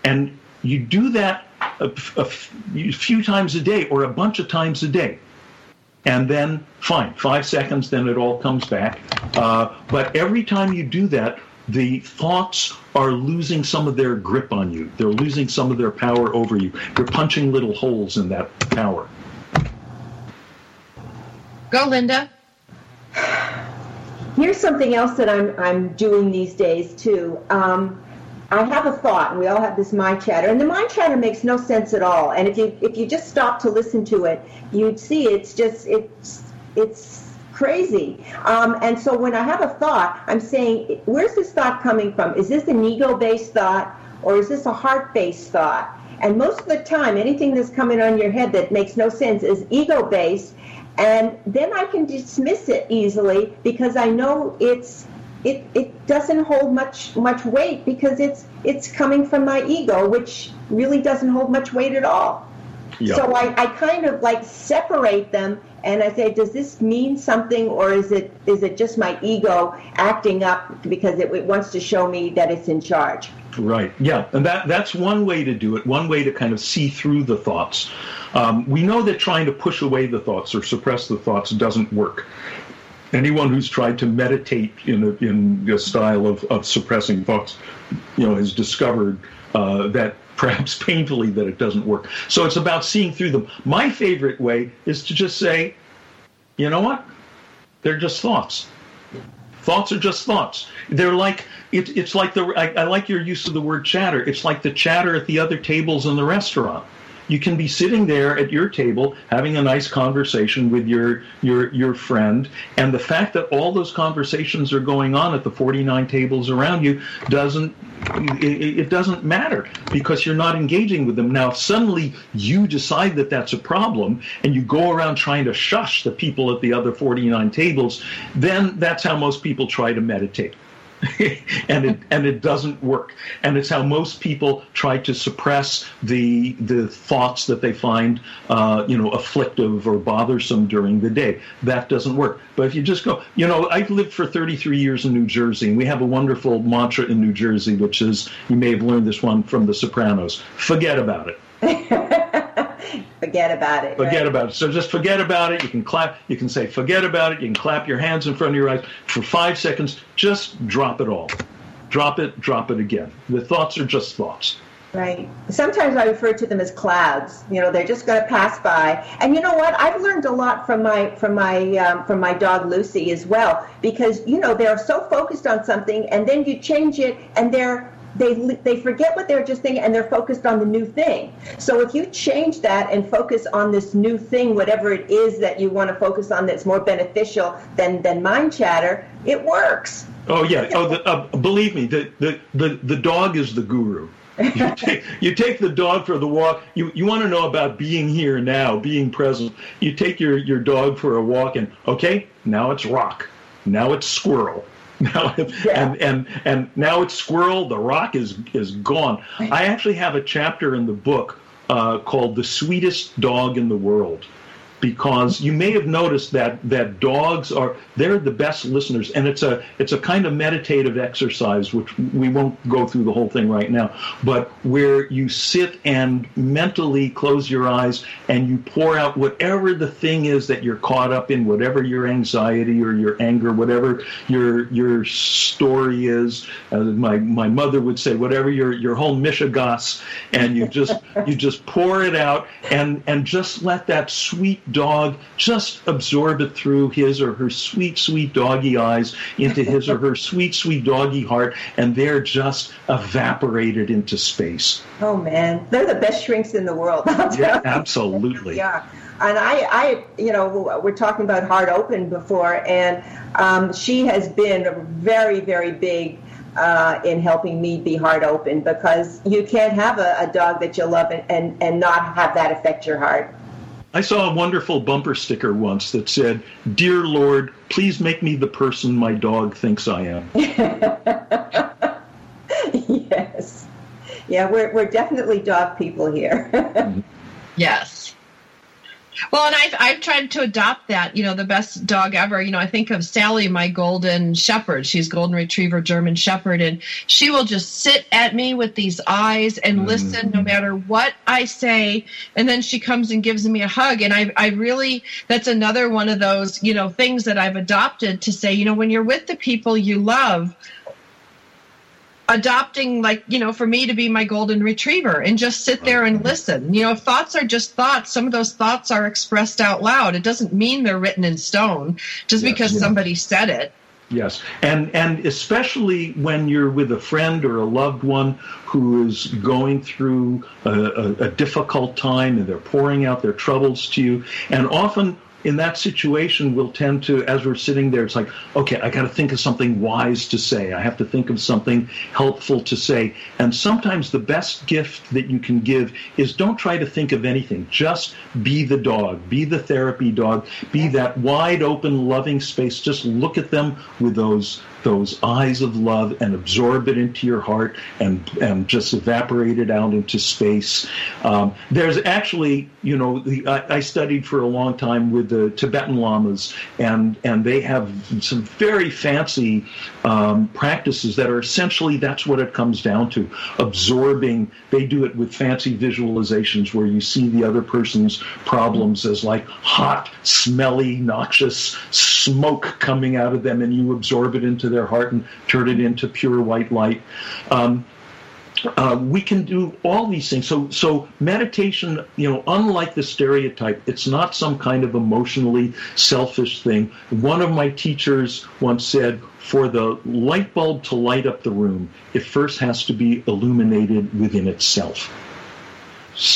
and you do that a, a few times a day or a bunch of times a day. And then, fine, five seconds, then it all comes back. Uh, but every time you do that, the thoughts are losing some of their grip on you. They're losing some of their power over you. You're punching little holes in that power. Go, Linda. Here's something else that I'm I'm doing these days too. Um, I have a thought, and we all have this mind chatter, and the mind chatter makes no sense at all. And if you if you just stop to listen to it, you'd see it's just it's it's crazy. Um, and so when I have a thought, I'm saying, where's this thought coming from? Is this an ego based thought or is this a heart based thought? And most of the time, anything that's coming on your head that makes no sense is ego based. And then I can dismiss it easily because I know it's it, it doesn't hold much much weight because it's it's coming from my ego, which really doesn't hold much weight at all. Yeah. So I, I kind of like separate them and I say, does this mean something, or is it is it just my ego acting up because it, it, wants to show me that it's in charge? Right. Yeah, and that that's one way to do it. One way to kind of see through the thoughts. Um, we know that trying to push away the thoughts or suppress the thoughts doesn't work. Anyone who's tried to meditate in a, in a style of, of suppressing thoughts, you know, has discovered uh, that perhaps painfully that it doesn't work. So it's about seeing through them. My favorite way is to just say, you know what? They're just thoughts. Thoughts are just thoughts. They're like it, it's like the I, I like your use of the word chatter. It's like the chatter at the other tables in the restaurant. You can be sitting there at your table having a nice conversation with your your your friend, and the fact that all those conversations are going on at the 49 tables around you doesn't it, doesn't matter because you're not engaging with them. Now, if suddenly you decide that that's a problem and you go around trying to shush the people at the other 49 tables, then that's how most people try to meditate. and it and it doesn't work. And it's how most people try to suppress the the thoughts that they find uh, you know afflictive or bothersome during the day. That doesn't work. But if you just go, you know, I've lived for 33 years in New Jersey, and we have a wonderful mantra in New Jersey, which is you may have learned this one from The Sopranos: forget about it. forget about it. Forget right? about it. So just forget about it. You can clap. You can say forget about it. You can clap your hands in front of your eyes for five seconds. Just drop it all. Drop it. Drop it again. The thoughts are just thoughts. Right. Sometimes I refer to them as clouds. You know, they're just going to pass by. And you know what? I've learned a lot from my from my um, from my dog Lucy as well because you know they're so focused on something, and then you change it, and they're they they forget what they're just thinking and they're focused on the new thing. So if you change that and focus on this new thing, whatever it is that you want to focus on that's more beneficial than than mind chatter, it works. Oh yeah. Oh, the, uh, believe me, the, the the the dog is the guru. you, take, you take the dog for the walk. You you want to know about being here now, being present. You take your your dog for a walk, and okay, now it's rock, now it's squirrel, now Yeah. and and and now it's squirrel. The rock is is gone. I actually have a chapter in the book uh, called "The Sweetest Dog in the World." Because you may have noticed that that dogs are they're the best listeners, and it's a it's a kind of meditative exercise, which we won't go through the whole thing right now, but where you sit and mentally close your eyes and you pour out whatever the thing is that you're caught up in, whatever your anxiety or your anger, whatever your your story is. As my my mother would say, whatever your your whole mishigas, and you just you just pour it out and and just let that sweet dog just absorb it through his or her sweet sweet doggy eyes into his or her sweet sweet doggy heart, and they're just evaporated into space. Oh man, they're the best shrinks in the world. Yeah, absolutely. Yeah. And I, I, you know, we're talking about Heart Open before, and um, she has been very, very big uh, in helping me be heart open because you can't have a, a dog that you love and, and, and not have that affect your heart. I saw a wonderful bumper sticker once that said, Dear Lord, please make me the person my dog thinks I am. yes. Yeah, we're, we're definitely dog people here. Yes. Well, and I've, I've tried to adopt that, you know, the best dog ever. You know, I think of Sally, my golden shepherd. She's golden retriever, German shepherd, and she will just sit at me with these eyes and mm. listen no matter what I say. And then she comes and gives me a hug. And I, I really, that's another one of those, you know, things that I've adopted to say, you know, when you're with the people you love, adopting like you know for me to be my golden retriever and just sit there and listen. You know if thoughts are just thoughts some of those thoughts are expressed out loud. It doesn't mean they're written in stone just Yes. because Yeah. somebody said it. Yes, and and especially when you're with a friend or a loved one who is going through a, a, a difficult time and they're pouring out their troubles to you, and often in that situation we'll tend to, as we're sitting there, it's like, okay, I got to think of something wise to say. I have to think of something helpful to say, and sometimes the best gift that you can give is don't try to think of anything. Just be the dog, be the therapy dog, be that wide open, loving space. Just look at them with those those eyes of love and absorb it into your heart and and just evaporate it out into space. Um, there's actually, you know, the, I, I studied for a long time with the Tibetan lamas, and and they have some very fancy um, practices that are essentially that's what it comes down to, absorbing. They do it with fancy visualizations where you see the other person's problems as like hot, smelly, noxious smoke coming out of them, and you absorb it into their heart and turn it into pure white light. Um, uh, we can do all these things. So, so meditation, you know, unlike the stereotype, it's not some kind of emotionally selfish thing. One of my teachers once said, for the light bulb to light up the room, it first has to be illuminated within itself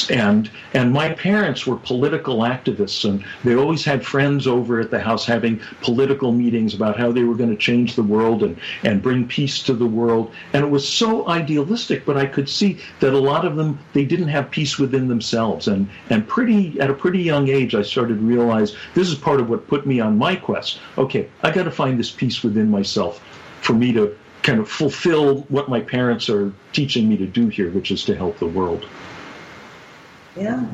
and and my parents were political activists and they always had friends over at the house having political meetings about how they were going to change the world and and bring peace to the world. And it was so idealistic but I could see that a lot of them they didn't have peace within themselves. And and pretty at a pretty young age I started to realize this is part of what put me on my quest. Okay I got to find this peace within myself for me to kind of fulfill what my parents are teaching me to do here which is to help the world yeah.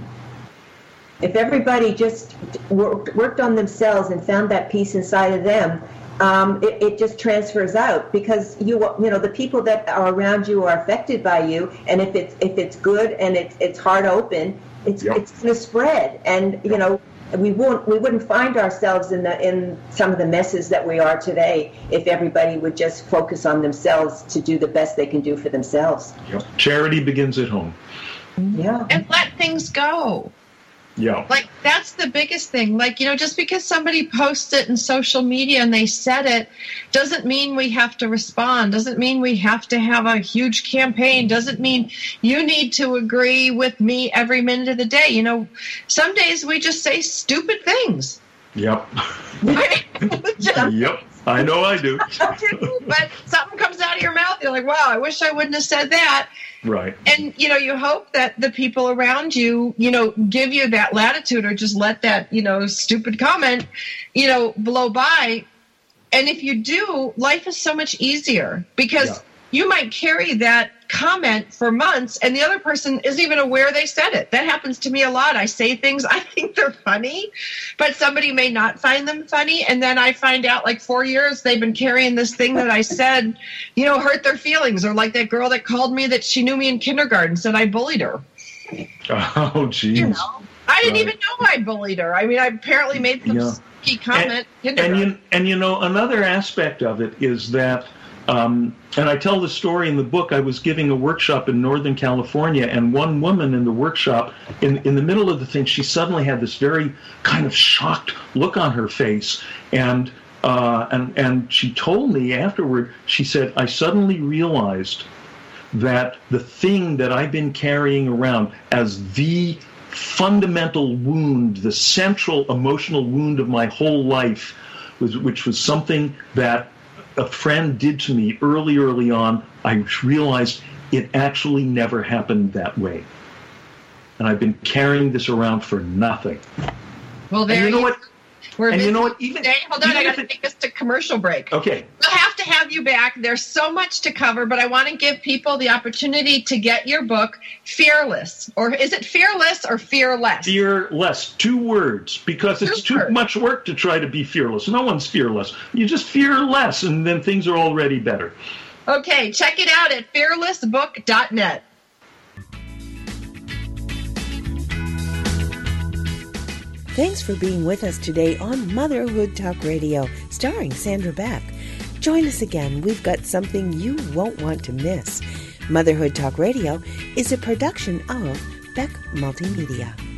If everybody just worked, worked on themselves and found that peace inside of them, um, it, it, just transfers out because you you know the people that are around you are affected by you, and if it's if it's good and it's it's heart open, it's yep. it's going to spread, and you know we won't we wouldn't find ourselves in the in some of the messes that we are today if everybody would just focus on themselves to do the best they can do for themselves. Yep. Charity begins at home. Yeah. And let things go. Yeah. Like that's the biggest thing. Like, you know, just because somebody posts it in social media and they said it doesn't mean we have to respond, doesn't mean we have to have a huge campaign, doesn't mean you need to agree with me every minute of the day. You know, some days we just say stupid things. Yep. yep. I know I do. but something comes out of your mouth, you're like, wow, I wish I wouldn't have said that. Right. And, you know, you hope that the people around you, you know, give you that latitude or just let that, you know, stupid comment, you know, blow by. And if you do, life is so much easier because yeah. you might carry that comment for months and the other person isn't even aware they said it. That happens to me a lot. I say things I think they're funny, but somebody may not find them funny. And then I find out like four years they've been carrying this thing that I said, you know, hurt their feelings. Or like that girl that called me that she knew me in kindergarten said I bullied her. Oh, geez. You know, I didn't right. even know I bullied her. I mean, I apparently made some yeah. comment. And, and you, and you know, another aspect of it is that um, and I tell the story in the book. I was giving a workshop in Northern California, and one woman in the workshop, in, in the middle of the thing, she suddenly had this very kind of shocked look on her face. And, uh, and, and she told me afterward, she said, I suddenly realized that the thing that I've been carrying around as the fundamental wound, the central emotional wound of my whole life, was, which was something that a friend did to me early, early on, I realized it actually never happened that way. And I've been carrying this around for nothing. Well, there and you know what? We're and you know what? Even today, hold on, I got to take us to commercial break. Okay. We'll have to have you back. There's so much to cover, but I want to give people the opportunity to get your book, Fearless, or is it Fearless or Fearless? Fearless, two words, because it's Two too words. much work to try to be fearless. No one's fearless. You just fear less, and then things are already better. Okay, check it out at fearlessbook.net. Thanks for being with us today on Motherhood Talk Radio, starring Sandra Beck. Join us again. We've got something you won't want to miss. Motherhood Talk Radio is a production of Beck Multimedia.